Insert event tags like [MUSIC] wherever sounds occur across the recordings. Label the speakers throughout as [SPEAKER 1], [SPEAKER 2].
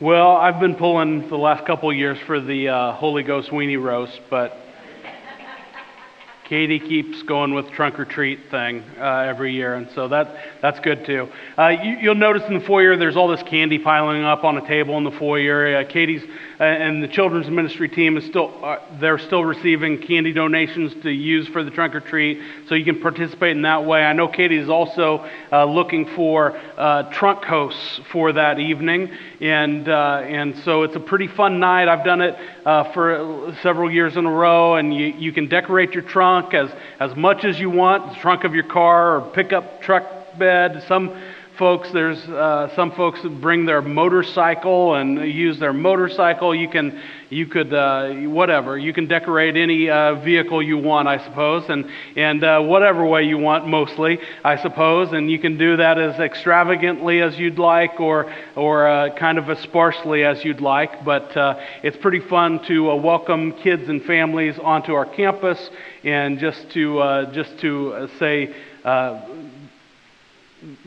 [SPEAKER 1] Well, I've been pulling the last couple years for the uh, Holy Ghost weenie roast, but Katie keeps going with trunk or treat thing uh, every year, and so that that's good too. Uh, you, will notice in the foyer there's all this candy piling up on a table in the foyer. Uh, Katie's uh, and the children's ministry team is still uh, they're still receiving candy donations to use for the trunk or treat, so you can participate in that way. I know Katie is also uh, looking for trunk hosts for that evening, and and so it's a pretty fun night. I've done it for several years in a row, and you you can decorate your trunk trunk as, as much as you want, the trunk of your car or pickup truck bed. Some folks, there's uh, some folks bring their motorcycle and use their motorcycle. You can, you could, uh, whatever. You can decorate any uh, vehicle you want, I suppose, and and uh, whatever way you want, mostly, I suppose. And you can do that as extravagantly as you'd like, or or uh, kind of as sparsely as you'd like. But uh, it's pretty fun to welcome kids and families onto our campus, and just to just to say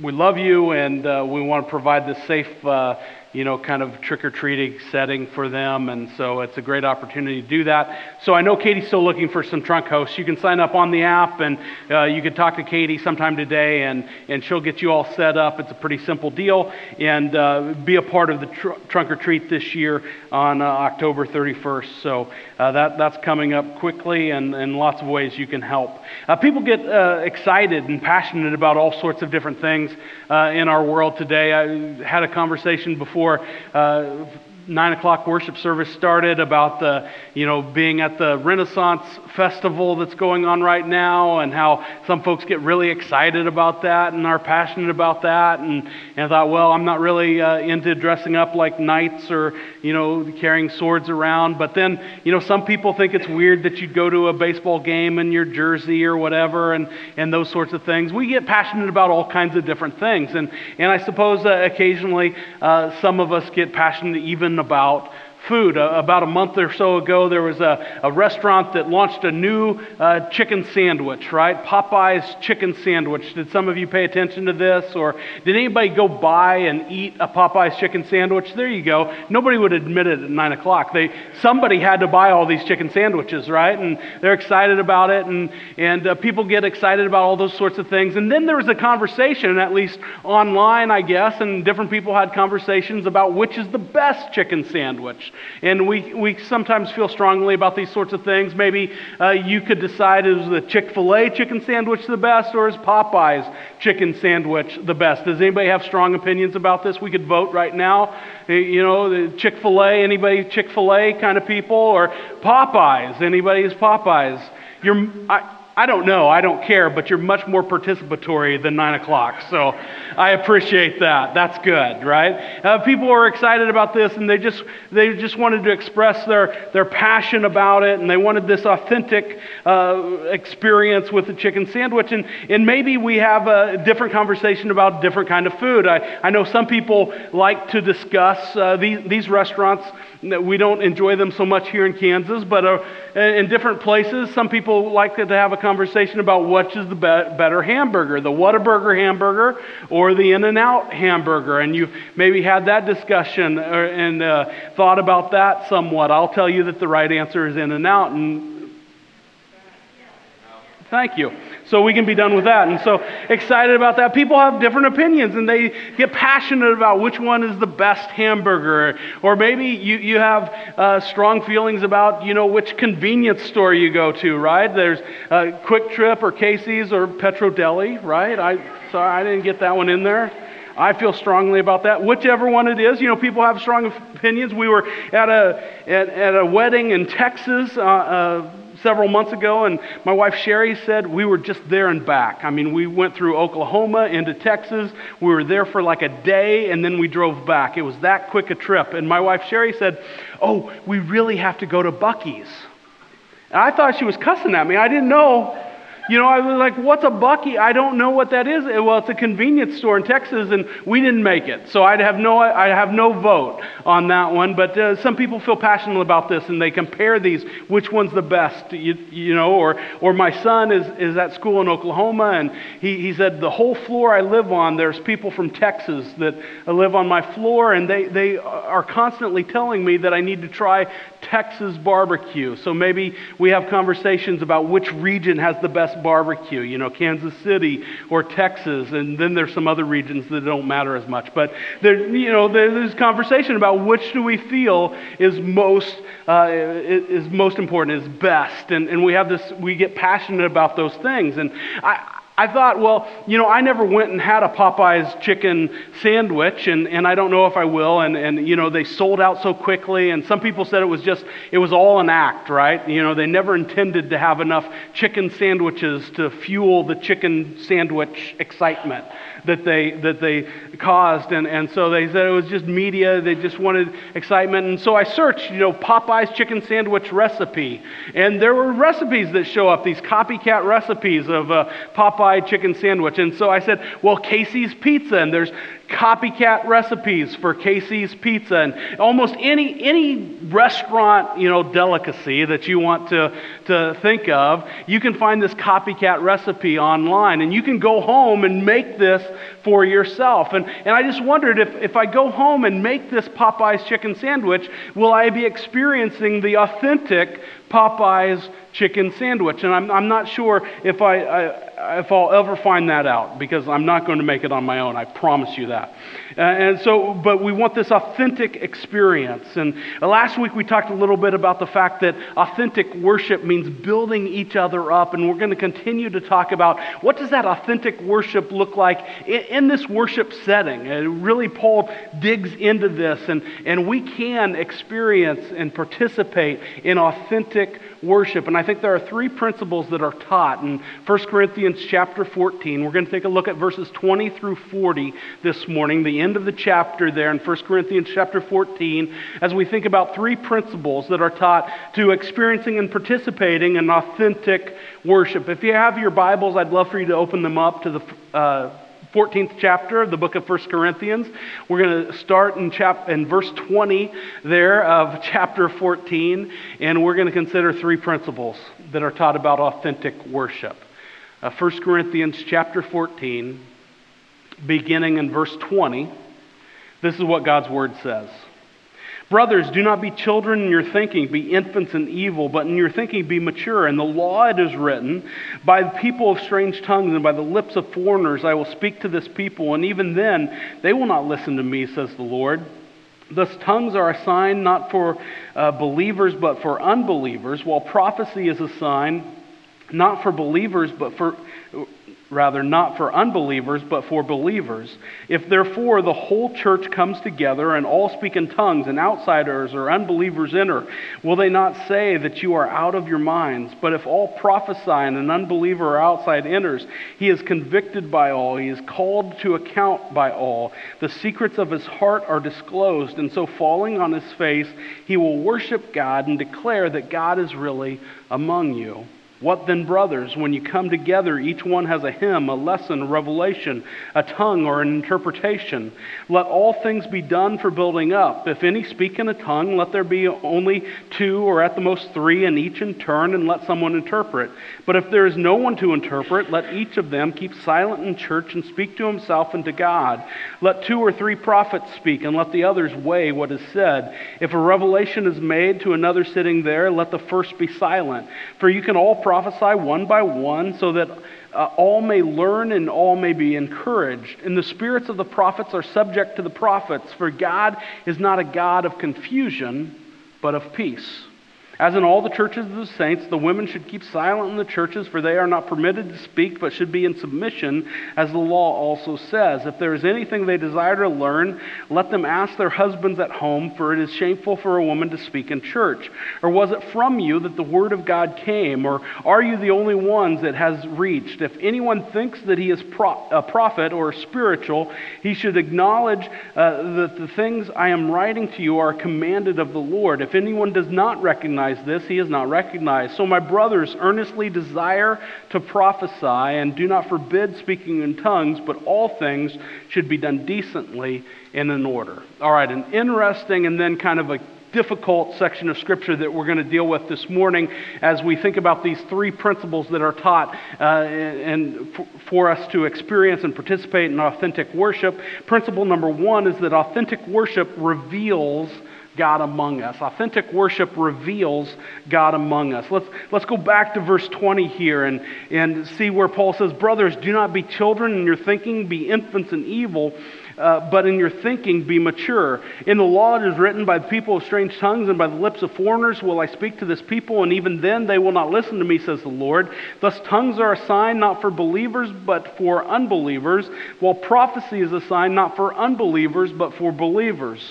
[SPEAKER 1] we love you and uh, we want to provide this safe uh, you know, kind of trick or treating setting for them. And so it's a great opportunity to do that. So I know Katie's still looking for some trunk hosts. You can sign up on the app and uh, you can talk to Katie sometime today and, and she'll get you all set up. It's a pretty simple deal. And uh, be a part of the tr- trunk or treat this year on uh, October 31st. So uh, that, that's coming up quickly and, and lots of ways you can help. Uh, people get uh, excited and passionate about all sorts of different things in our world today. I had a conversation before before uh, nine o'clock worship service started about the, you know, being at the Renaissance festival that's going on right now and how some folks get really excited about that and are passionate about that. And, and I thought, well, I'm not really uh, into dressing up like knights or, you know, carrying swords around. But then, you know, some people think it's weird that you'd go to a baseball game in your jersey or whatever and, and those sorts of things. We get passionate about all kinds of different things. And, and I suppose uh, occasionally uh, some of us get passionate even about food. Uh, about a month or so ago, there was a, a restaurant that launched a new uh, chicken sandwich, right? Popeye's chicken sandwich. Did some of you pay attention to this? Or did anybody go buy and eat a Popeye's chicken sandwich? There you go. Nobody would admit it at 9 o'clock. They, somebody had to buy all these chicken sandwiches, right? And they're excited about it, and, and uh, people get excited about all those sorts of things. And then there was a conversation, at least online, I guess, and different people had conversations about which is the best chicken sandwich. And we, we sometimes feel strongly about these sorts of things. Maybe uh, you could decide is the Chick fil A chicken sandwich the best or is Popeye's chicken sandwich the best? Does anybody have strong opinions about this? We could vote right now. You know, Chick fil A, anybody Chick fil A kind of people? Or Popeyes, anybody is Popeyes? You're, I don't know, I don't care, but you're much more participatory than 9 o'clock. So I appreciate that. That's good, right? Uh, people are excited about this and they just, they just wanted to express their, their passion about it and they wanted this authentic uh, experience with the chicken sandwich. And, and maybe we have a different conversation about a different kind of food. I, I know some people like to discuss uh, these, these restaurants we don't enjoy them so much here in Kansas, but uh, in different places, some people like to have a conversation about which is the be- better hamburger, the Whataburger hamburger or the In-N-Out hamburger. And you've maybe had that discussion uh, and uh, thought about that somewhat. I'll tell you that the right answer is In-N-Out. And thank you so we can be done with that. And so excited about that. People have different opinions and they get passionate about which one is the best hamburger. Or maybe you, you have uh, strong feelings about, you know, which convenience store you go to, right? There's uh, QuikTrip or Casey's or Petro Deli, right? I, sorry, I didn't get that one in there. I feel strongly about that. Whichever one it is, you know, people have strong opinions. We were at a at, at a wedding in Texas. Uh, uh, several months ago, and my wife Sherry said we were just there and back. I mean, we went through Oklahoma into Texas. We were there for like a day, and then we drove back. It was that quick a trip. And my wife Sherry said, Oh, we really have to go to Buc-ee's. And I thought she was cussing at me. I didn't know. You know, I was like, what's a Bucky? I don't know what that is. Well, it's a convenience store in Texas, and we didn't make it. So I'd have no, I have no vote on that one. But uh, some people feel passionate about this, and they compare these, which one's the best, you, you know. Or, or my son is, is at school in Oklahoma, and he, he said, the whole floor I live on, there's people from Texas that live on my floor, and they, they are constantly telling me that I need to try Texas barbecue. So maybe we have conversations about which region has the best barbecue, you know, Kansas City or Texas, and then there's some other regions that don't matter as much. But there, you know, there's conversation about which do we feel is most uh, is most important, is best, and and we have this, we get passionate about those things, and I. I thought, well, you know, I never went and had a Popeye's chicken sandwich, and, and I don't know if I will. And, and, you know, they sold out so quickly, and some people said it was just, it was all an act, right? You know, they never intended to have enough chicken sandwiches to fuel the chicken sandwich excitement that they, that they caused. And, and so they said it was just media. They just wanted excitement. And so I searched, you know, Popeye's chicken sandwich recipe. And there were recipes that show up, these copycat recipes of a Popeye chicken sandwich. And so I said, well, Casey's Pizza. And there's copycat recipes for Casey's Pizza and almost any, any restaurant, you know, delicacy that you want to, to think of, you can find this copycat recipe online and you can go home and make this for yourself. And, and I just wondered if, if I go home and make this Popeye's chicken sandwich, will I be experiencing the authentic Popeye's chicken sandwich? And I'm, I'm not sure if I, I if I'll ever find that out because I'm not going to make it on my own. I promise you that. Uh, and so, but we want this authentic experience. And uh, last week we talked a little bit about the fact that authentic worship means building each other up. And we're going to continue to talk about what does that authentic worship look like in, in this worship setting. And really, Paul digs into this, and, and we can experience and participate in authentic worship. And I think there are three principles that are taught in 1 Corinthians chapter 14. We're going to take a look at verses 20 through 40 this morning, the end of the chapter there in 1 Corinthians chapter 14, as we think about three principles that are taught to experiencing and participating in authentic worship. If you have your Bibles, I'd love for you to open them up to the uh, 14th chapter of the book of 1 Corinthians. We're going to start in, chap- in verse 20 there of chapter 14, and we're going to consider three principles that are taught about authentic worship. Uh, 1 Corinthians chapter 14, beginning in verse 20, this is what God's word says. Brothers, do not be children in your thinking, be infants in evil, but in your thinking be mature. In the law it is written, By the people of strange tongues and by the lips of foreigners I will speak to this people, and even then they will not listen to me, says the Lord. Thus, tongues are a sign not for uh, believers, but for unbelievers, while prophecy is a sign not for believers, but for rather not for unbelievers, but for believers. If therefore the whole church comes together and all speak in tongues, and outsiders or unbelievers enter, will they not say that you are out of your minds? But if all prophesy and an unbeliever or outside enters, he is convicted by all, he is called to account by all. The secrets of his heart are disclosed, and so falling on his face, he will worship God and declare that God is really among you. What then, brothers, when you come together, each one has a hymn, a lesson, a revelation, a tongue, or an interpretation? Let all things be done for building up. If any speak in a tongue, let there be only two or at the most three, and each in turn, and let someone interpret. But if there is no one to interpret, let each of them keep silent in church and speak to himself and to God. Let two or three prophets speak, and let the others weigh what is said. If a revelation is made to another sitting there, let the first be silent. For you can all prophesy one by one, so that uh, all may learn and all may be encouraged. And the spirits of the prophets are subject to the prophets, for God is not a God of confusion, but of peace. As in all the churches of the saints, the women should keep silent in the churches, for they are not permitted to speak, but should be in submission, as the law also says. If there is anything they desire to learn, let them ask their husbands at home, for it is shameful for a woman to speak in church. Or was it from you that the word of God came? Or are you the only ones that has reached? If anyone thinks that he is pro- a prophet or spiritual, he should acknowledge uh, that the things I am writing to you are commanded of the Lord. If anyone does not recognize recognize this, he is not recognized. So, my brothers, earnestly desire to prophesy, and do not forbid speaking in tongues, but all things should be done decently and in order. All right, an interesting and then kind of a difficult section of Scripture that we're going to deal with this morning as we think about these three principles that are taught uh, and for us to experience and participate in authentic worship. Principle number one is that authentic worship reveals God among us. Authentic worship reveals God among us. Let's, let's go back to verse 20 here and, and see where Paul says, Brothers, do not be children in your thinking, be infants in evil uh, but in your thinking be mature. In the law it is written, By the people of strange tongues and by the lips of foreigners will I speak to this people, and even then they will not listen to me, says the Lord. Thus tongues are a sign not for believers, but for unbelievers, while prophecy is a sign not for unbelievers, but for believers.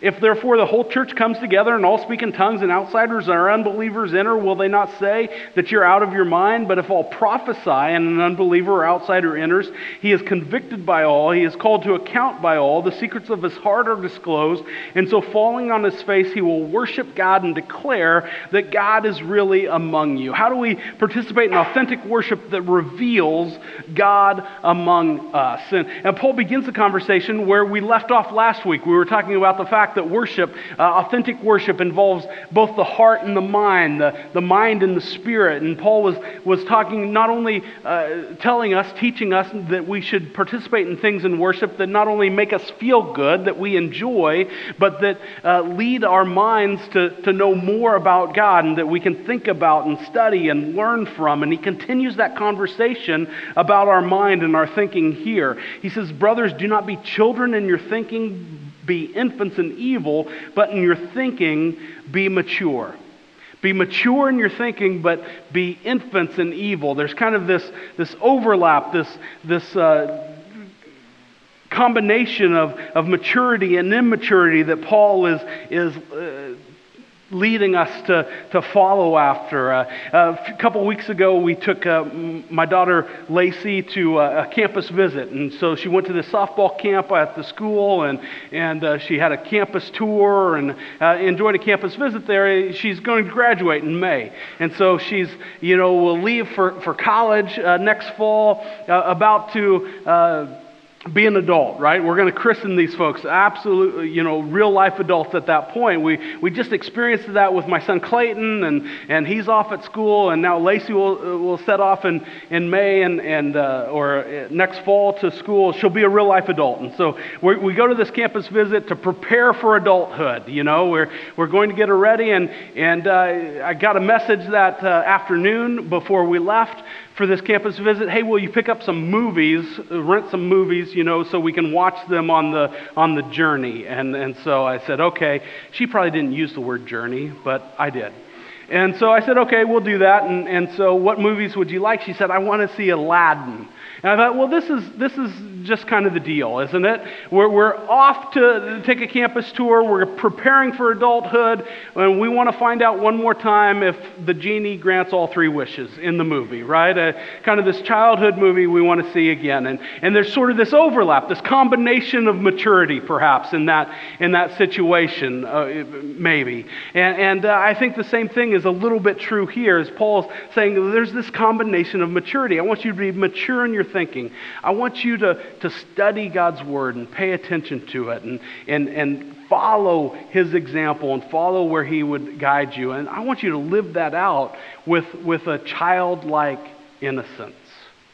[SPEAKER 1] If therefore the whole church comes together and all speak in tongues and outsiders or unbelievers enter, will they not say that you're out of your mind? But if all prophesy and an unbeliever or outsider enters, he is convicted by all, he is called to account by all, the secrets of his heart are disclosed, and so falling on his face, he will worship God and declare that God is really among you. How do we participate in authentic worship that reveals God among us? And, and Paul begins the conversation where we left off last week. We were talking about the fact that worship, uh, authentic worship, involves both the heart and the mind, the, the mind and the spirit. And Paul was, was talking, not only uh, telling us, teaching us that we should participate in things in worship that not only make us feel good, that we enjoy, but that uh, lead our minds to, to know more about God and that we can think about and study and learn from. And he continues that conversation about our mind and our thinking here. He says, Brothers, do not be children in your thinking be infants in evil, but in your thinking, be mature. Be mature in your thinking, but be infants in evil. There's kind of this, this overlap, this, this uh, combination of, of maturity and immaturity that Paul is, is uh, leading us to, to follow after. Uh, a couple weeks ago, we took uh, my daughter Lacey to a, a, campus visit. And so she went to the softball camp at the school, and, and uh, she had a campus tour and uh, enjoyed a campus visit there. She's going to graduate in May. And so she's, you know, will leave for, for college uh, next fall, uh, about to be an adult, right? We're going to christen these folks absolutely, you know, real life adults at that point. We, we just experienced that with my son Clayton, and, and he's off at school, and now Lacey will, will set off in, in May and, and uh, or next fall to school. She'll be a real life adult. And so we we go to this campus visit to prepare for adulthood. You know, we're, we're going to get her ready, and, and uh, I got a message that uh, afternoon before we left for this campus visit, hey, will you pick up some movies, rent some movies, you know, so we can watch them on the, on the journey? And, and so I said, okay. She probably didn't use the word journey, but I did. And so I said, okay, we'll do that. And, and so what movies would you like? She said, I want to see Aladdin. And I thought, well, this is, this is just kind of the deal, isn't it? We're, we're off to take a campus tour. We're preparing for adulthood. And we want to find out one more time if the genie grants all three wishes in the movie, right? Uh, kind of this childhood movie we want to see again. And, and there's sort of this overlap, this combination of maturity, perhaps, in that, in that situation, uh, maybe. And, and uh, I think the same thing is a little bit true here, as Paul's saying there's this combination of maturity. I want you to be mature in your thinking. I want you to, to study God's word and pay attention to it and, and, and follow his example and follow where he would guide you. And I want you to live that out with, with a childlike innocence,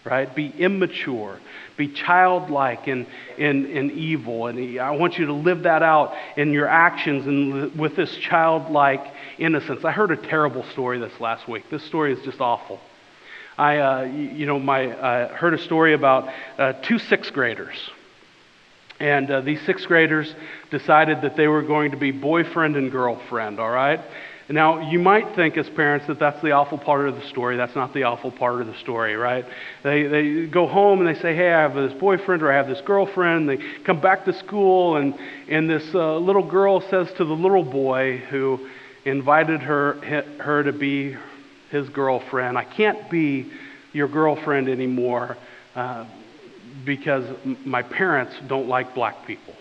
[SPEAKER 1] right? Be immature, be childlike in, in, in evil. And I want you to live that out in your actions and with this childlike innocence. I heard a terrible story this last week. This story is just awful. I, uh, you know, my, uh, heard a story about uh, two sixth graders. And uh, these sixth graders decided that they were going to be boyfriend and girlfriend, all right? Now, you might think as parents that that's the awful part of the story. That's not the awful part of the story, right? They, they go home and they say, Hey, I have this boyfriend or I have this girlfriend. They come back to school, and, and this uh, little girl says to the little boy who invited her, her to be his girlfriend. I can't be your girlfriend anymore uh, because my parents don't like black people.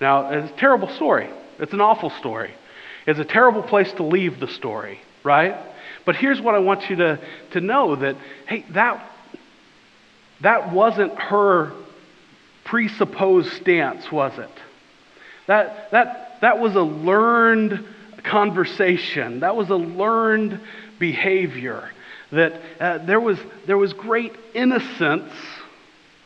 [SPEAKER 1] Now, it's a terrible story. It's an awful story. It's a terrible place to leave the story, right? But here's what I want you to, to know that, hey, that, that wasn't her presupposed stance, was it? That, that, that was a learned conversation. That was a learned behavior. That uh, there, was, there was great innocence.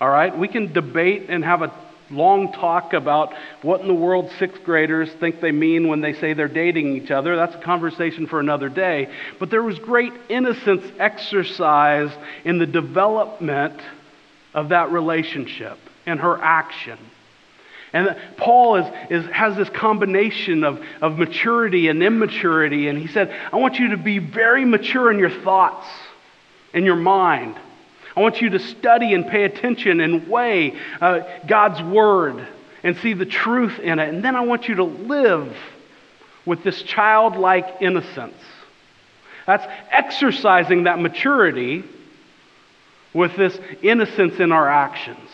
[SPEAKER 1] All right? We can debate and have a long talk about what in the world sixth graders think they mean when they say they're dating each other. That's a conversation for another day. But there was great innocence exercised in the development of that relationship and her action. And Paul is, is, has this combination of, of maturity and immaturity. And he said, I want you to be very mature in your thoughts and your mind. I want you to study and pay attention and weigh uh, God's word and see the truth in it. And then I want you to live with this childlike innocence. That's exercising that maturity with this innocence in our actions.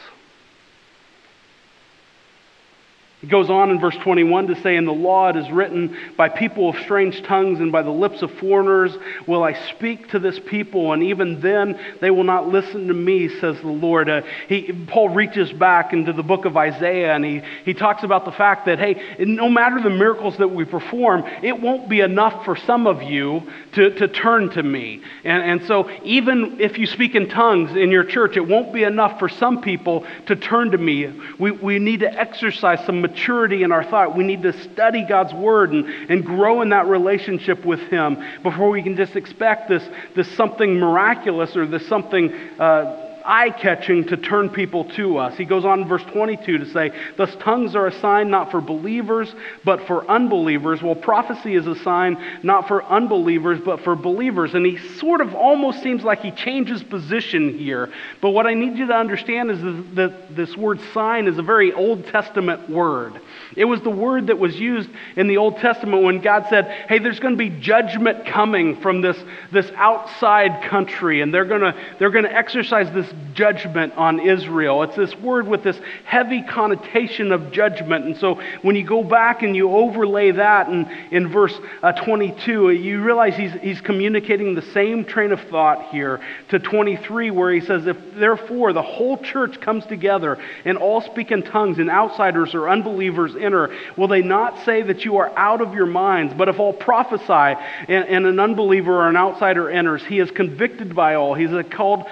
[SPEAKER 1] It goes on in verse 21 to say, In the law it is written, By people of strange tongues and by the lips of foreigners will I speak to this people, and even then they will not listen to me, says the Lord. Uh, he, Paul reaches back into the book of Isaiah and he, he talks about the fact that, hey, no matter the miracles that we perform, it won't be enough for some of you to, to turn to me. And, and so even if you speak in tongues in your church, it won't be enough for some people to turn to me. We, we need to exercise some maturity in our thought. We need to study God's Word and, and grow in that relationship with Him before we can just expect this, this something miraculous or this something. Uh, eye catching to turn people to us. He goes on in verse 22 to say, Thus tongues are a sign not for believers, but for unbelievers. Well, prophecy is a sign not for unbelievers, but for believers. And he sort of almost seems like he changes position here. But what I need you to understand is that this word sign is a very Old Testament word. It was the word that was used in the Old Testament when God said, Hey, there's going to be judgment coming from this, this outside country, and they're going to, they're going to exercise this judgment on Israel. It's this word with this heavy connotation of judgment. And so when you go back and you overlay that in, in verse uh, 22, you realize he's, he's communicating the same train of thought here to 23, where he says, If therefore the whole church comes together and all speak in tongues, and outsiders or unbelievers enter, will they not say that you are out of your minds? But if all prophesy and, and an unbeliever or an outsider enters, he is convicted by all. He is called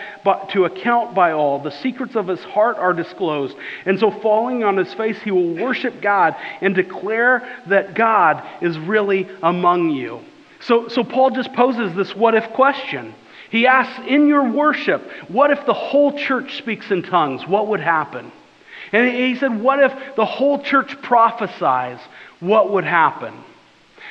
[SPEAKER 1] to account by all. The secrets of his heart are disclosed. And so, falling on his face, he will worship God and declare that God is really among you. So, so Paul just poses this what if question. He asks, In your worship, what if the whole church speaks in tongues? What would happen? And he said, What if the whole church prophesies? What would happen?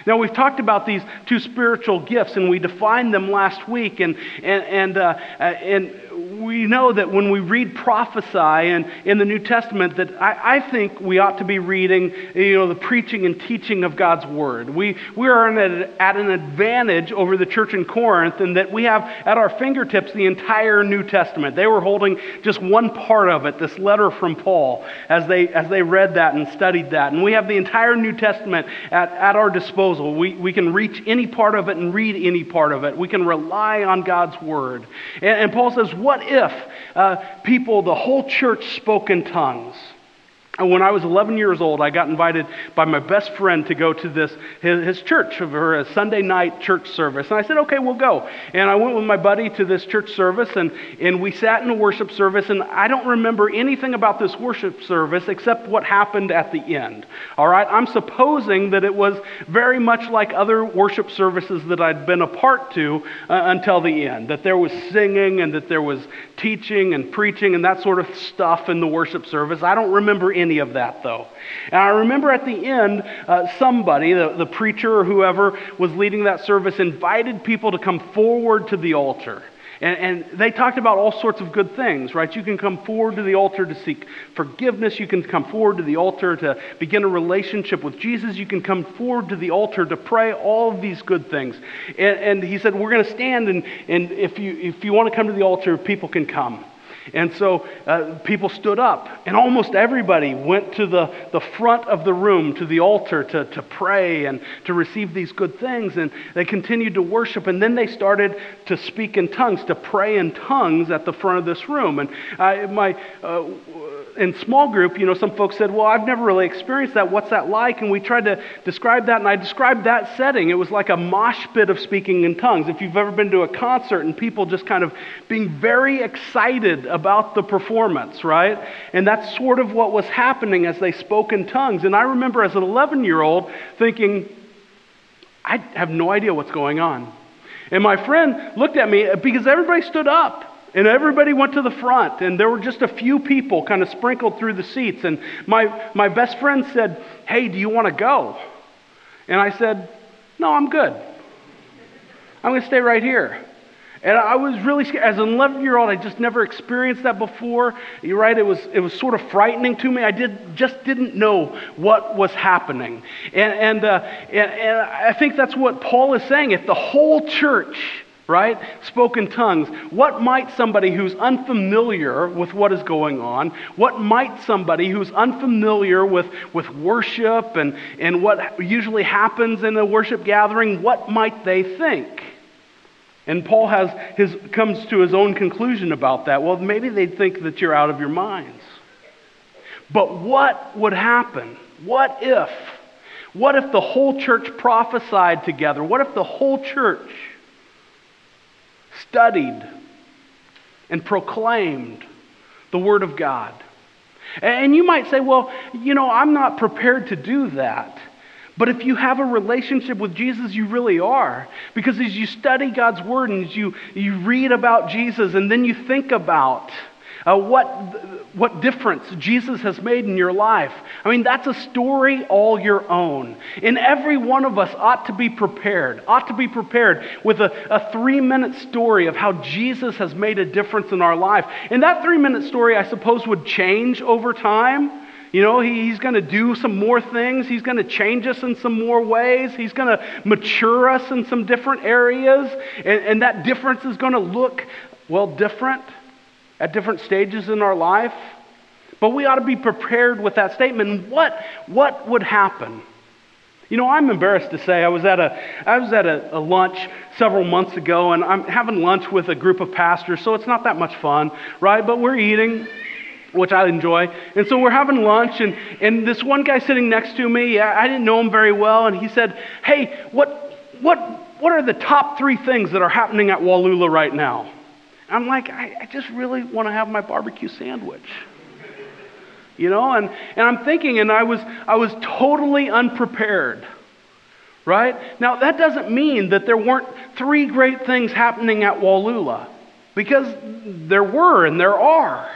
[SPEAKER 1] Now, we've talked about these two spiritual gifts and we defined them last week. And, and, and, uh, uh and we know that when we read prophesy and in the New Testament, that I, I, think we ought to be reading, you know, the preaching and teaching of God's Word. We, we are an, at an advantage over the church in Corinth in that we have at our fingertips the entire New Testament. They were holding just one part of it, this letter from Paul, as they, as they read that and studied that. And we have the entire New Testament at, at our disposal. We, we can reach any part of it and read any part of it. We can rely on God's Word. And, and Paul says, what if uh, people, the whole church spoke in tongues? And when I was 11 years old, I got invited by my best friend to go to this his, his, church for a Sunday night church service. And I said, "Okay, we'll go." And I went with my buddy to this church service, and and we sat in a worship service. And I don't remember anything about this worship service except what happened at the end. All right, I'm supposing that it was very much like other worship services that I'd been a part to uh, until the end. That there was singing and that there was teaching and preaching and that sort of stuff in the worship service. I don't remember any any of that, though. And I remember at the end, uh, somebody, the, the preacher or whoever was leading that service, invited people to come forward to the altar. And, and, they talked about all sorts of good things, right? You can come forward to the altar to seek forgiveness. You can come forward to the altar to begin a relationship with Jesus. You can come forward to the altar to pray, all of these good things. And, and he said, We're going to stand, and, and if, you, if you want to come to the altar, people can come. And so uh, people stood up, and almost everybody went to the, the front of the room, to the altar, to, to pray and to receive these good things. And they continued to worship, and then they started to speak in tongues, to pray in tongues at the front of this room. And I, my, uh, in small group, you know, some folks said, Well, I've never really experienced that. What's that like? And we tried to describe that, and I described that setting. It was like a mosh pit of speaking in tongues. If you've ever been to a concert and people just kind of being very excited about the performance, right? And that's sort of what was happening as they spoke in tongues. And I remember as an 11 year old thinking, I have no idea what's going on. And my friend looked at me uh, because everybody stood up. And everybody went to the front, and there were just a few people kind of sprinkled through the seats. And my, my best friend said, Hey, do you want to go? And I said, No, I'm good. I'm going to stay right here. And I was really scared. As an 11 year old, I just never experienced that before. You're right, it was, it was sort of frightening to me. I did, just didn't know what was happening. And, and, uh, and, and I think that's what Paul is saying. If the whole church right? Spoken tongues. What might somebody who's unfamiliar with what is going on, what might somebody who's unfamiliar with, with worship and, and what usually happens in a worship gathering, what might they think? And Paul has his, comes to his own conclusion about that. Well, maybe they'd think that you're out of your minds. But what would happen? What if? What if the whole church prophesied together? What if the whole church studied and proclaimed the Word of God. And you might say, well, you know, I'm not prepared to do that. But if you have a relationship with Jesus, you really are. Because as you study God's Word and as you, you read about Jesus and then you think about uh, what, what difference Jesus has made in your life. I mean, that's a story all your own. And every one of us ought to be prepared, ought to be prepared with a, a three minute story of how Jesus has made a difference in our life. And that three minute story, I suppose, would change over time. You know, he, he's going to do some more things. He's going to change us in some more ways. He's going to mature us in some different areas. And, and that difference is going to look, well, different at different stages in our life. But we ought to be prepared with that statement. What, what would happen? You know, I'm embarrassed to say I was at a I was at a, a, lunch several months ago, and I'm having lunch with a group of pastors, so it's not that much fun, right? But we're eating, which I enjoy, and so we're having lunch, and and this one guy sitting next to me, I didn't know him very well, and he said, "Hey, what what what are the top three things that are happening at Wallula right now?" I'm like, I, I just really want to have my barbecue sandwich. You know, and, and I'm thinking, and I was, I was totally unprepared. Right? Now, that doesn't mean that there weren't three great things happening at Wallula, because there were and there are.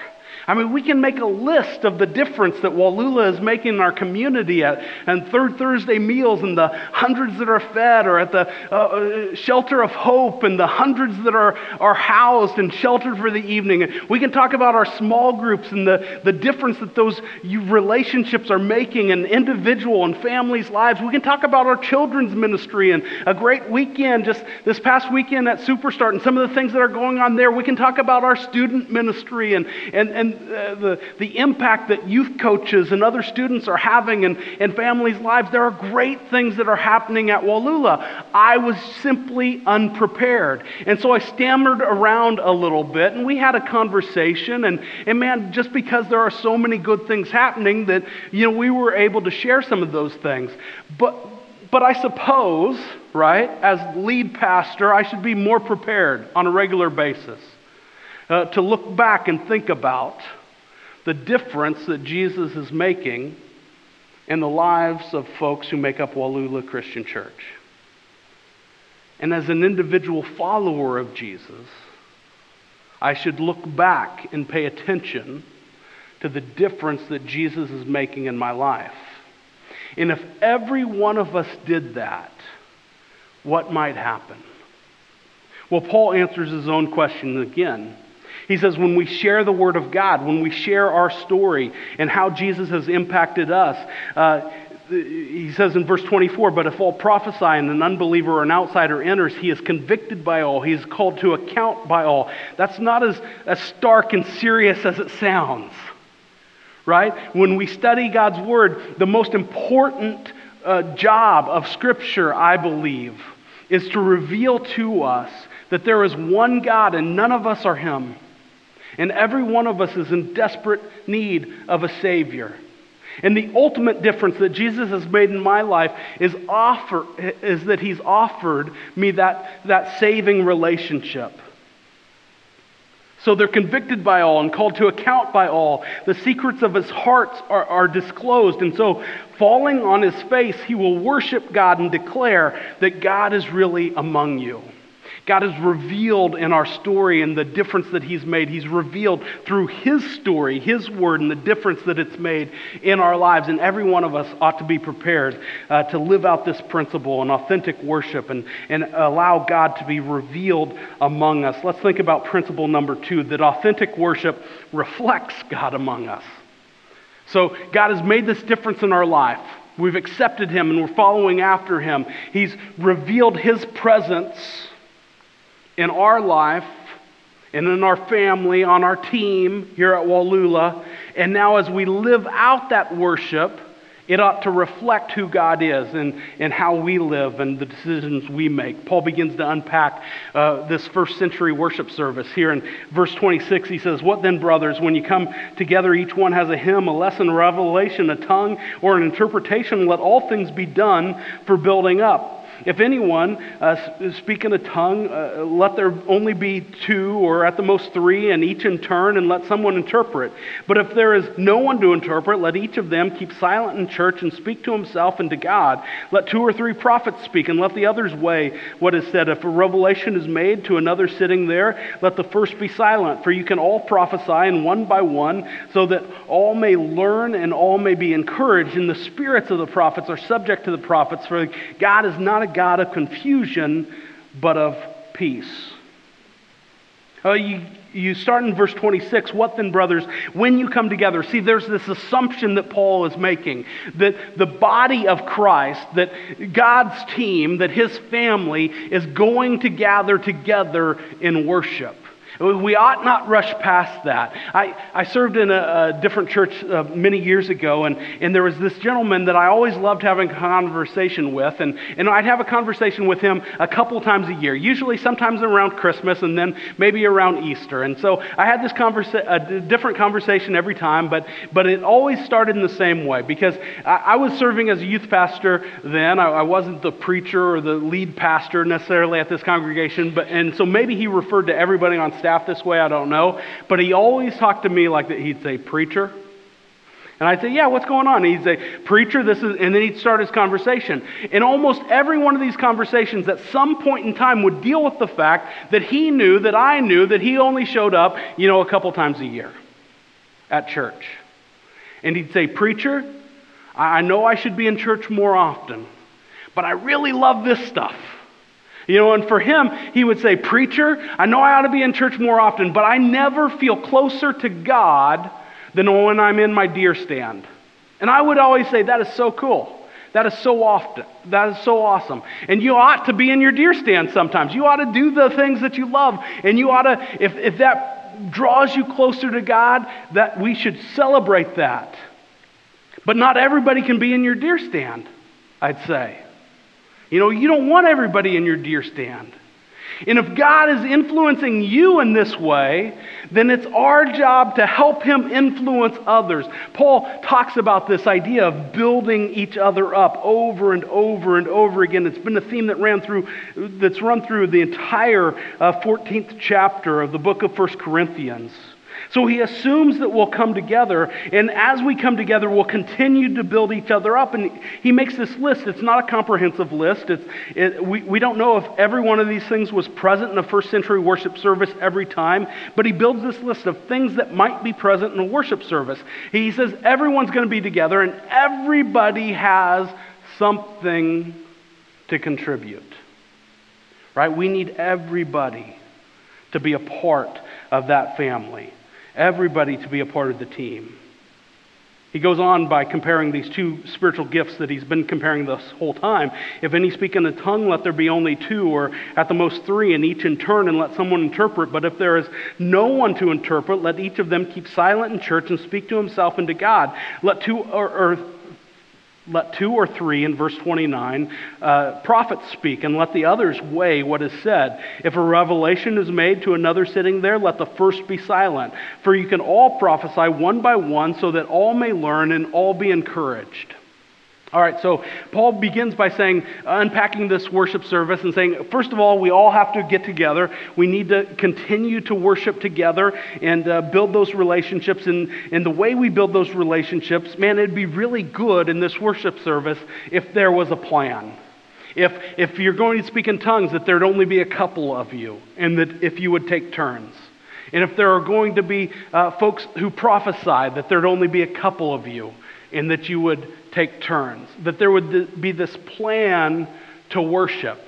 [SPEAKER 1] I mean, we can make a list of the difference that Wallula is making in our community at and Third Thursday meals and the hundreds that are fed, or at the uh, uh, shelter of hope and the hundreds that are, are housed and sheltered for the evening. We can talk about our small groups and the, the difference that those relationships are making in individual and families' lives. We can talk about our children's ministry and a great weekend just this past weekend at Superstart and some of the things that are going on there. We can talk about our student ministry and, and, and uh, the, the impact that youth coaches and other students are having in, in families' lives. There are great things that are happening at Wallula. I was simply unprepared. And so I stammered around a little bit, and we had a conversation. And, and man, just because there are so many good things happening, that, you know, we were able to share some of those things. But, but I suppose, right, as lead pastor, I should be more prepared on a regular basis uh, to look back and think about the difference that Jesus is making in the lives of folks who make up Wallula Christian Church. And as an individual follower of Jesus, I should look back and pay attention to the difference that Jesus is making in my life. And if every one of us did that, what might happen? Well, Paul answers his own question again he says, when we share the Word of God, when we share our story and how Jesus has impacted us, uh, he says in verse 24, but if all prophesy and an unbeliever or an outsider enters, he is convicted by all. He is called to account by all. That's not as, as stark and serious as it sounds, right? When we study God's word, the most important uh, job of Scripture, I believe, is to reveal to us that there is one God and none of us are Him. And every one of us is in desperate need of a Savior. And the ultimate difference that Jesus has made in my life is, offer, is that He's offered me that, that saving relationship. So they're convicted by all and called to account by all. The secrets of his heart are, are, disclosed. And so, falling on his face, he will worship God and declare that God is really among you. God is revealed in our story and the difference that He's made. He's revealed through His story, His word, and the difference that it's made in our lives. And every one of us ought to be prepared uh, to live out this principle in authentic worship and, and allow God to be revealed among us. Let's think about principle number two that authentic worship reflects God among us. So, God has made this difference in our life. We've accepted Him and we're following after Him. He's revealed His presence in our life and in our family, on our team here at Wallula. And now, as we live out that worship, it ought to reflect who God is and, and how we live and the decisions we make. Paul begins to unpack uh, this first century worship service here in verse 26. He says, What then, brothers, when you come together, each one has a hymn, a lesson, a revelation, a tongue, or an interpretation, let all things be done for building up. If anyone uh, speak in a tongue, uh, let there only be two or at the most three, and each in turn, and let someone interpret. But if there is no one to interpret, let each of them keep silent in church and speak to himself and to God. Let two or three prophets speak, and let the others weigh what is said. If a revelation is made to another sitting there, let the first be silent. For you can all prophesy, and one by one, so that all may learn and all may be encouraged. And the spirits of the prophets are subject to the prophets, for God is not a God of confusion, but of peace. Uh, you, you start in verse 26. What then, brothers, when you come together? See, there's this assumption that Paul is making that the body of Christ, that God's team, that his family is going to gather together in worship. We ought not rush past that. I, I served in a, a different church uh, many years ago, and, and there was this gentleman that I always loved having conversation with, and, and I'd have a conversation with him a couple times a year, usually sometimes around Christmas and then maybe around Easter. And so I had this conversa- a different conversation every time, but, but it always started in the same way because I, I was serving as a youth pastor then. I, I wasn't the preacher or the lead pastor necessarily at this congregation, but, and so maybe he referred to everybody on staff staff this way, I don't know. But he always talked to me like that. He'd say, Preacher. And I'd say, Yeah, what's going on? And he'd say, Preacher, this is, and then he'd start his conversation. And almost every one of these conversations at some point in time would deal with the fact that he knew that I knew that he only showed up, you know, a couple times a year at church. And he'd say, Preacher, I know I should be in church more often, but I really love this stuff. You know, and for him, he would say, Preacher, I know I ought to be in church more often, but I never feel closer to God than when I'm in my deer stand. And I would always say, That is so cool. That is so often. That is so awesome. And you ought to be in your deer stand sometimes. You ought to do the things that you love. And you ought to, if, if that draws you closer to God, that we should celebrate that. But not everybody can be in your deer stand, I'd say. You know, you don't want everybody in your deer stand. And if God is influencing you in this way, then it's our job to help him influence others. Paul talks about this idea of building each other up over and over and over again. It's been a theme that ran through that's run through the entire uh, 14th chapter of the book of 1 Corinthians. So he assumes that we'll come together, and as we come together, we'll continue to build each other up. And he makes this list. It's not a comprehensive list. It's, it, we, we don't know if every one of these things was present in a first century worship service every time, but he builds this list of things that might be present in a worship service. He says everyone's going to be together, and everybody has something to contribute. Right? We need everybody to be a part of that family everybody to be a part of the team. He goes on by comparing these two spiritual gifts that he's been comparing this whole time. If any speak in a tongue, let there be only two, or at the most three, and each in turn, and let someone interpret. But if there is no one to interpret, let each of them keep silent in church and speak to himself and to God. Let two or, or let two or three, in verse 29, uh, prophets speak, and let the others weigh what is said. If a revelation is made to another sitting there, let the first be silent. For you can all prophesy one by one, so that all may learn and all be encouraged. All right, so Paul begins by saying, unpacking this worship service and saying, first of all, we all have to get together. We need to continue to worship together and uh, build those relationships. And, and the way we build those relationships, man, it'd be really good in this worship service if there was a plan. If, if you're going to speak in tongues, that there'd only be a couple of you, and that if you would take turns. And if there are going to be uh, folks who prophesy, that there'd only be a couple of you, and that you would take turns, that there would be this plan to worship.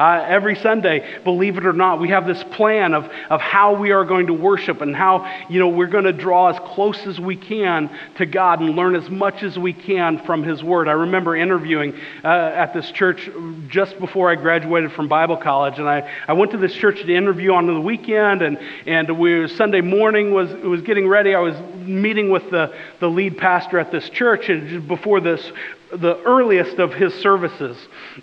[SPEAKER 1] Uh, every Sunday, believe it or not, we have this plan of, of how we are going to worship and how you know, we're going to draw as close as we can to God and learn as much as we can from His Word. I remember interviewing uh, at this church just before I graduated from Bible college, and I, I went to this church to interview on the weekend, and, and we, Sunday morning was, was getting ready. I was meeting with the, the lead pastor at this church, and before this the earliest of his services.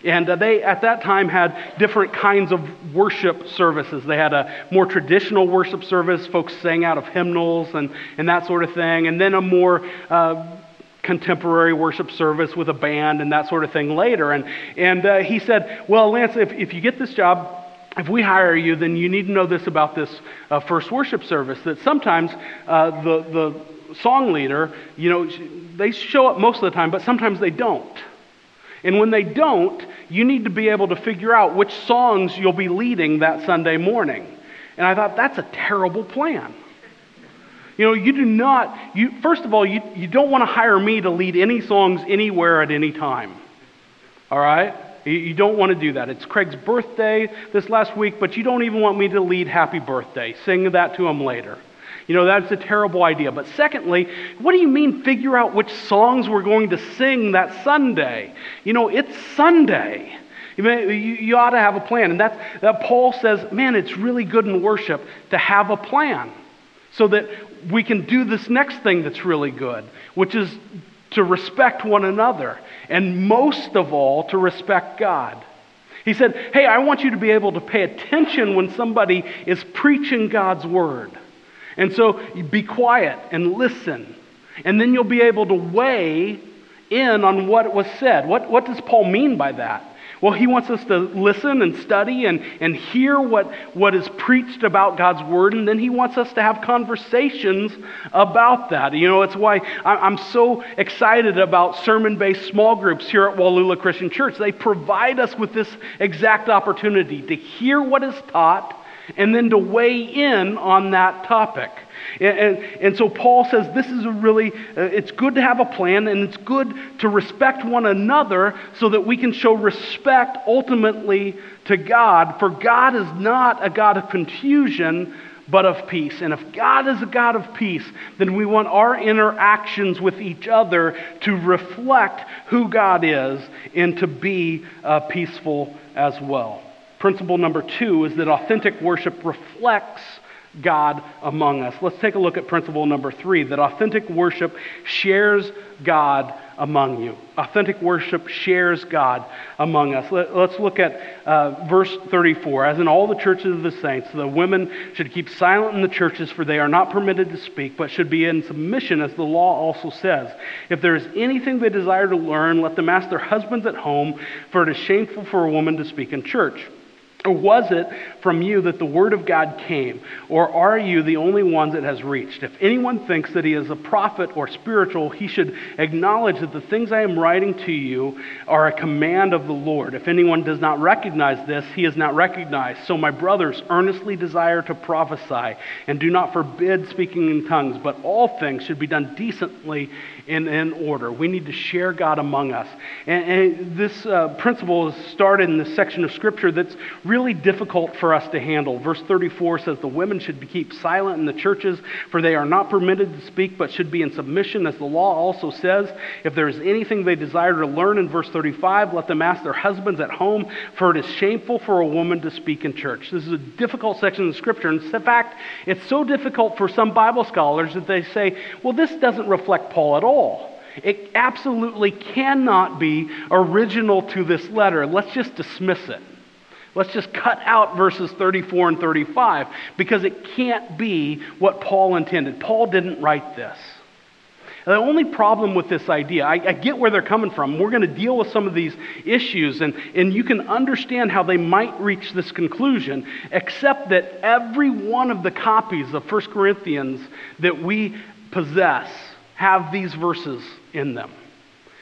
[SPEAKER 1] And uh, they, at that time, had different kinds of worship services. They had a more traditional worship service, folks sang out of hymnals and, and that sort of thing, and then a more uh, contemporary worship service with a band and that sort of thing later. And, and uh, he said, Well, Lance, if, if you get this job, if we hire you, then you need to know this about this uh, first worship service that sometimes uh, the, the song leader, you know, they show up most of the time, but sometimes they don't. And when they don't, you need to be able to figure out which songs you'll be leading that Sunday morning. And I thought, that's a terrible plan. You know, you do not, you, first of all, you, you don't want to hire me to lead any songs anywhere at any time. All right? You, you don't want to do that. It's Craig's birthday this last week, but you don't even want me to lead Happy Birthday. Sing that to him later. You know, that's a terrible idea. But secondly, what do you mean figure out which songs we're going to sing that Sunday? You know, it's Sunday. You, ought to have a plan. And that's, that Paul says, man, it's really good in worship to have a plan so that we can do this next thing that's really good, which is to respect one another. And most of all, to respect God. He said, Hey, I want you to be able to pay attention when somebody is preaching God's word. And so be quiet and listen. And then you'll be able to weigh in on what was said. What, what does Paul mean by that? Well, he wants us to listen and study and, and hear what, what is preached about God's Word, and then he wants us to have conversations about that. You know, it's why I'm so excited about sermon based small groups here at Wallula Christian Church. They provide us with this exact opportunity to hear what is taught and then to weigh in on that topic. And, and, and, so Paul says this is a really, uh, it's good to have a plan and it's good to respect one another so that we can show respect ultimately to God. For God is not a God of confusion, but of peace. And if God is a God of peace, then we want our interactions with each other to reflect who God is and to be uh, peaceful as well. Principle number two is that authentic worship reflects God among us. Let's take a look at principle number three that authentic worship shares God among you. Authentic worship shares God among us. Let, us look at uh, verse 34. As in all the churches of the saints, the women should keep silent in the churches, for they are not permitted to speak, but should be in submission, as the law also says. If there is anything they desire to learn, let them ask their husbands at home, for it is shameful for a woman to speak in church. Or was it from you that the Word of God came? Or are you the only ones it has reached? If anyone thinks that he is a prophet or spiritual, he should acknowledge that the things I am writing to you are a command of the Lord. If anyone does not recognize this, he is not recognized. So, my brothers, earnestly desire to prophesy, and do not forbid speaking in tongues, but all things should be done decently in, in order. We need to share God among us. And, and this uh, principle is started in this section of Scripture that's really difficult for us to handle. Verse 34 says, The women should keep silent in the churches, for they are not permitted to speak, but should be in submission, as the law also says. If there is anything they desire to learn in verse 35, let them ask their husbands at home, for it is shameful for a woman to speak in church. This is a difficult section of Scripture. And in fact, it's so difficult for some Bible scholars that they say, well, this doesn't reflect Paul at all. It absolutely cannot be original to this letter. Let's just dismiss it. Let's just cut out verses 34 and 35 because it can't be what Paul intended. Paul didn't write this. The only problem with this idea, I, I get where they're coming from. We're going to deal with some of these issues, and, and you can understand how they might reach this conclusion, except that every one of the copies of 1 Corinthians that we possess have these verses in them.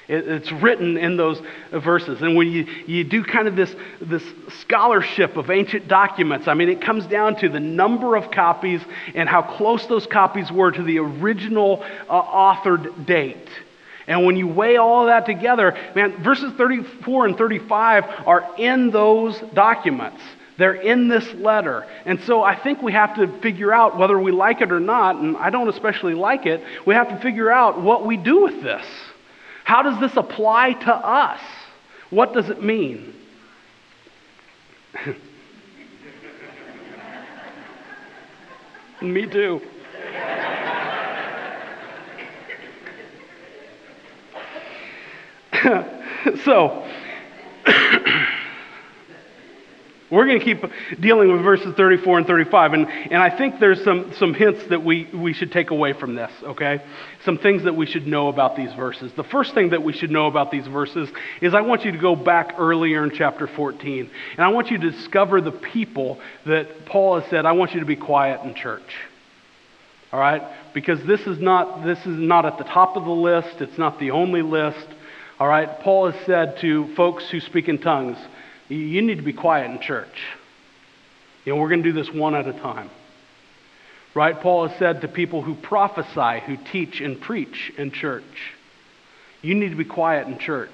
[SPEAKER 1] It's written in those verses. And when you, you do kind of this, this scholarship of ancient documents, I mean, it comes down to the number of copies and how close those copies were to the original uh, authored date. And when you weigh all that together, man, verses 34 and 35 are in those documents. They're in this letter. And so I think we have to figure out whether we like it or not, and I don't especially like it, we have to figure out what we do with this. How does this apply to us? What does it mean? [LAUGHS] Me too. [LAUGHS] so, [CLEARS THROAT] we're going to keep dealing with verses 34 and 35. And, and I think there's some, some hints that we, we should take away from this, okay? Some things that we should know about these verses. The first thing that we should know about these verses is I want you to go back earlier in chapter 14. And I want you to discover the people that Paul has said, I want you to be quiet in church. All right? Because this is not, this is not at the top of the list, it's not the only list. All right? Paul has said to folks who speak in tongues, you need to be quiet in church. You know, we're going to do this one at a time. Right? Paul has said to people who prophesy, who teach and preach in church, you need to be quiet in church.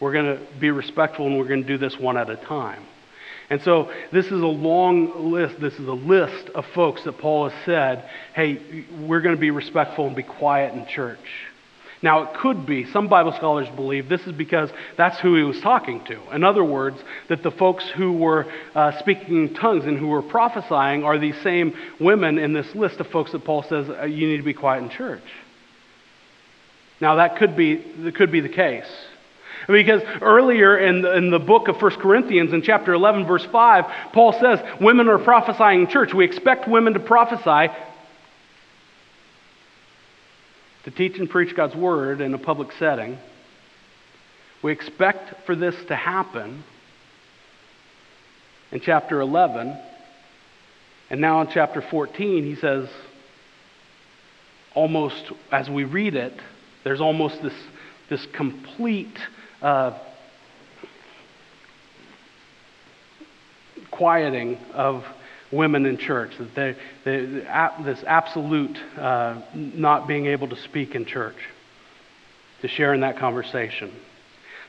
[SPEAKER 1] We're going to be respectful and we're going to do this one at a time. And so this is a long list. This is a list of folks that Paul has said, hey, we're going to be respectful and be quiet in church. Now, it could be, some Bible scholars believe this is because that's who he was talking to. In other words, that the folks who were uh, speaking in tongues and who were prophesying are these same women in this list of folks that Paul says uh, you need to be quiet in church. Now, that could be, that could be the case. Because earlier in the, in the book of 1 Corinthians, in chapter 11, verse 5, Paul says, Women are prophesying in church. We expect women to prophesy to teach and preach God's word in a public setting. We expect for this to happen in chapter 11. And now in chapter 14, he says, almost as we read it, there's almost this, this complete uh, quieting of women in church, that they, they, this absolute uh, not being able to speak in church, to share in that conversation.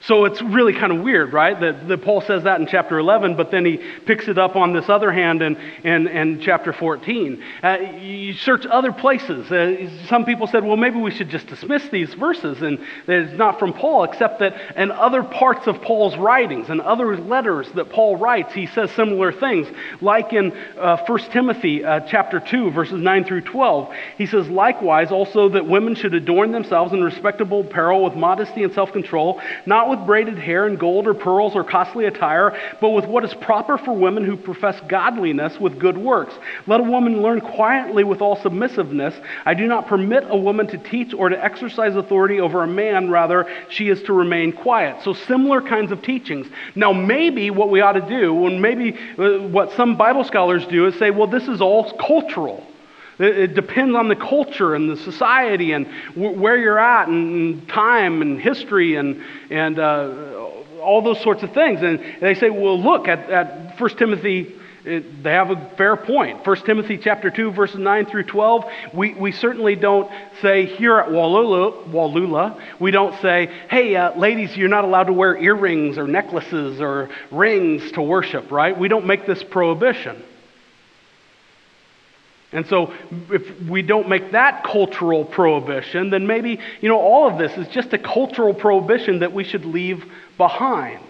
[SPEAKER 1] So it's really kind of weird, right? That, that, Paul says that in chapter 11, but then he picks it up on this other hand in, in, in chapter 14. Uh, you search other places. Uh, some people said, well, maybe we should just dismiss these verses, and that it's not from Paul, except that in other parts of Paul's writings and other letters that Paul writes, he says similar things. Like in uh, 1 Timothy uh, chapter 2, verses 9 through 12, he says, likewise, also that women should adorn themselves in respectable apparel with modesty and self control, not with braided hair and gold or pearls or costly attire, but with what is proper for women who profess godliness with good works. Let a woman learn quietly with all submissiveness. I do not permit a woman to teach or to exercise authority over a man, rather, she is to remain quiet. So, similar kinds of teachings. Now, maybe what we ought to do, and maybe uh, what some Bible scholars do, is say, well, this is all cultural. It depends on the culture and the society and where you're at and time and history and, and uh, all those sorts of things. And they say, well, look at, at 1 Timothy it, they have a fair point. 1 Timothy chapter 2, verses 9 through 12, we, we certainly don't say here at Wallula, Wallula we don't say, hey, uh, ladies, you're not allowed to wear earrings or necklaces or rings to worship, right? We don't make this prohibition. And so, if we don't make that cultural prohibition, then maybe, you know, all of this is just a cultural prohibition that we should leave behind.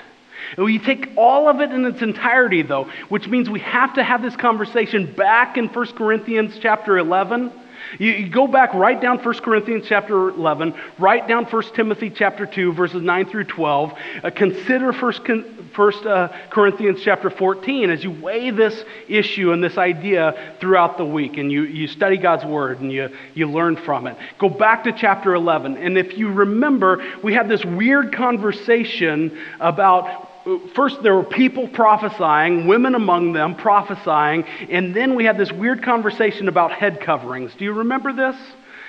[SPEAKER 1] We take all of it in its entirety, though, which means we have to have this conversation back in 1 Corinthians chapter 11 you, you, go back right down 1 Corinthians chapter 11, right down 1 Timothy chapter 2, verses 9 through 12. Uh, consider 1, 1 uh, Corinthians chapter 14 as you weigh this issue and this idea throughout the week and you, you study God's word and you, you learn from it. Go back to chapter 11. And if you remember, we had this weird conversation about first there were people prophesying, women among them prophesying, and then we had this weird conversation about head coverings. Do you remember this?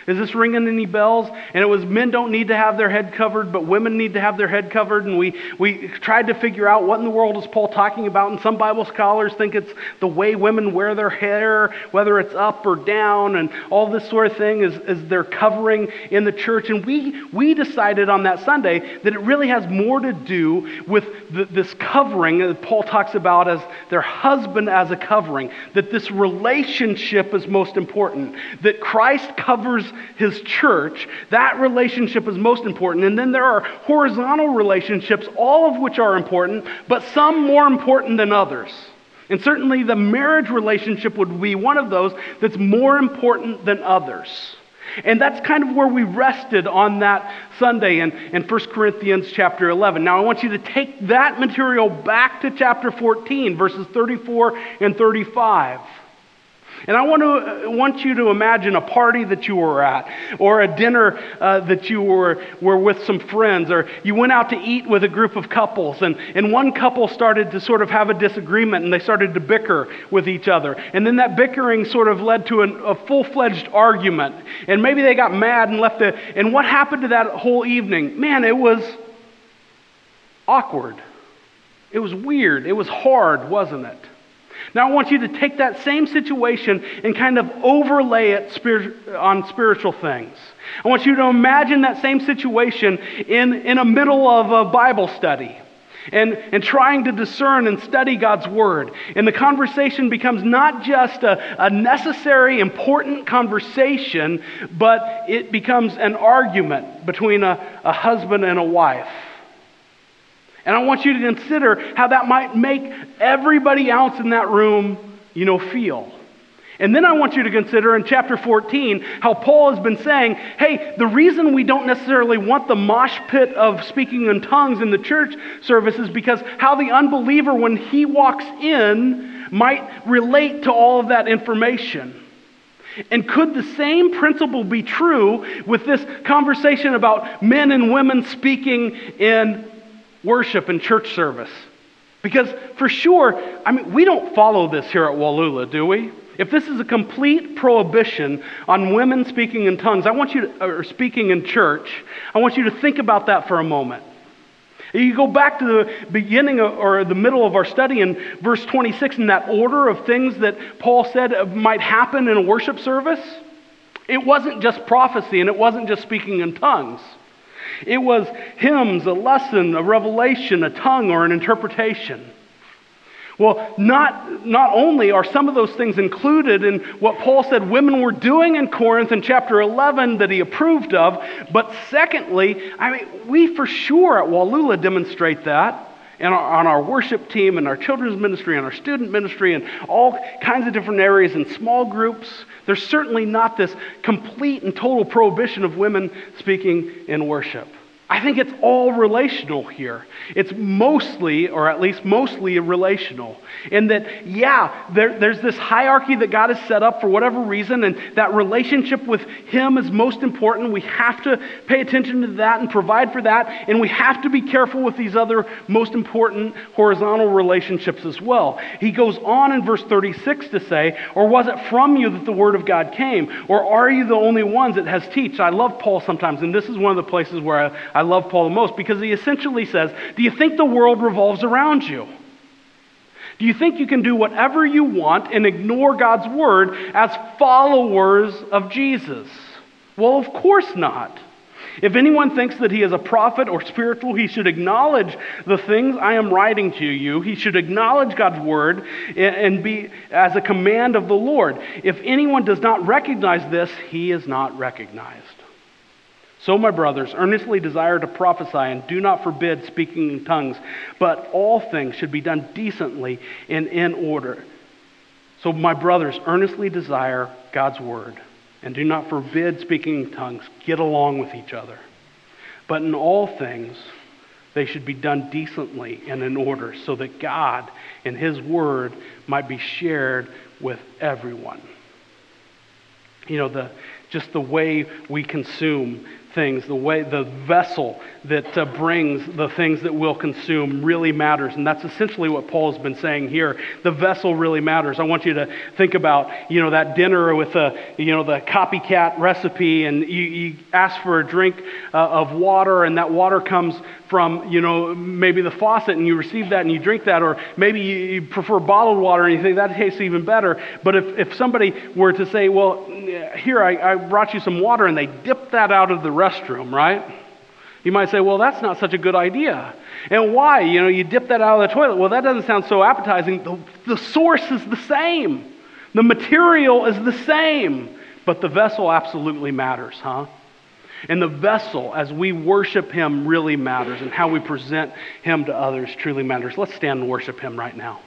[SPEAKER 1] Is this ringing any bells? And it was men don't need to have their head covered, but women need to have their head covered. And we, we tried to figure out what in the world is Paul talking about. And some Bible scholars think it's the way women wear their hair, whether it's up or down, and all this sort of thing is, is their covering in the church. And we, we decided on that Sunday that it really has more to do with the, this covering that Paul talks about as their husband as a covering, that this relationship is most important, that Christ covers his church, that relationship is most important. And then there are horizontal relationships, all of which are important, but some more important than others. And certainly the marriage relationship would be one of those that's more important than others. And that's kind of where we rested on that Sunday in, in 1 Corinthians chapter 11. Now, I want you to take that material back to chapter 14, verses 34 and 35. And I want, to, want you to imagine a party that you were at, or a dinner uh, that you were, were with some friends, or you went out to eat with a group of couples, and, and one couple started to sort of have a disagreement, and they started to bicker with each other. And then that bickering sort of led to an, a full fledged argument. And maybe they got mad and left it. And what happened to that whole evening? Man, it was awkward. It was weird. It was hard, wasn't it? Now, I want you to take that same situation and kind of overlay it on spiritual things. I want you to imagine that same situation in, in the middle of a Bible study and, and trying to discern and study God's Word. And the conversation becomes not just a, a necessary, important conversation, but it becomes an argument between a, a husband and a wife. And I want you to consider how that might make everybody else in that room, you know, feel. And then I want you to consider in chapter 14 how Paul has been saying, hey, the reason we don't necessarily want the mosh pit of speaking in tongues in the church service is because how the unbeliever, when he walks in, might relate to all of that information. And could the same principle be true with this conversation about men and women speaking in worship and church service. Because for sure, I mean, we don't follow this here at Wallula, do we? If this is a complete prohibition on women speaking in tongues, I want you to, or speaking in church, I want you to think about that for a moment. You go back to the beginning of, or the middle of our study in verse 26 in that order of things that Paul said might happen in a worship service. It wasn't just prophecy and it wasn't just speaking in tongues. It was hymns, a lesson, a revelation, a tongue, or an interpretation. Well, not, not only are some of those things included in what Paul said women were doing in Corinth in chapter 11 that he approved of, but secondly, I mean, we for sure at Wallula demonstrate that and on our worship team and our children's ministry and our student ministry and all kinds of different areas and small groups. There's certainly not this complete and total prohibition of women speaking in worship. I think it's all relational here. It's mostly, or at least mostly, relational. In that, yeah, there, there's this hierarchy that God has set up for whatever reason, and that relationship with Him is most important. We have to pay attention to that and provide for that, and we have to be careful with these other most important horizontal relationships as well. He goes on in verse 36 to say, Or was it from you that the Word of God came? Or are you the only ones that has teach? I love Paul sometimes, and this is one of the places where I, I love Paul the most because he essentially says, Do you think the world revolves around you? Do you think you can do whatever you want and ignore God's word as followers of Jesus? Well, of course not. If anyone thinks that he is a prophet or spiritual, he should acknowledge the things I am writing to you. He should acknowledge God's word and be as a command of the Lord. If anyone does not recognize this, he is not recognized. So, my brothers, earnestly desire to prophesy and do not forbid speaking in tongues, but all things should be done decently and in order. So, my brothers, earnestly desire God's word and do not forbid speaking in tongues. Get along with each other. But in all things, they should be done decently and in order so that God and His Word might be shared with everyone. You know, the, just the way we consume things, the way the vessel that uh, brings the things that we'll consume really matters. And that's essentially what Paul has been saying here. The vessel really matters. I want you to think about, you know, that dinner with the, you know, the copycat recipe and you, you ask for a drink uh, of water and that water comes from, you know, maybe the faucet and you receive that and you drink that, or maybe you prefer bottled water and you think that tastes even better. But if, if somebody were to say, well, here, I, I brought you some water and they dip that out of the restroom, right? You might say, well, that's not such a good idea. And why? You know, you dip that out of the toilet. Well, that doesn't sound so appetizing. The, the source is the same, the material is the same, but the vessel absolutely matters, huh? And the vessel, as we worship Him, really matters, and how we present Him to others truly matters. Let's stand and worship Him right now.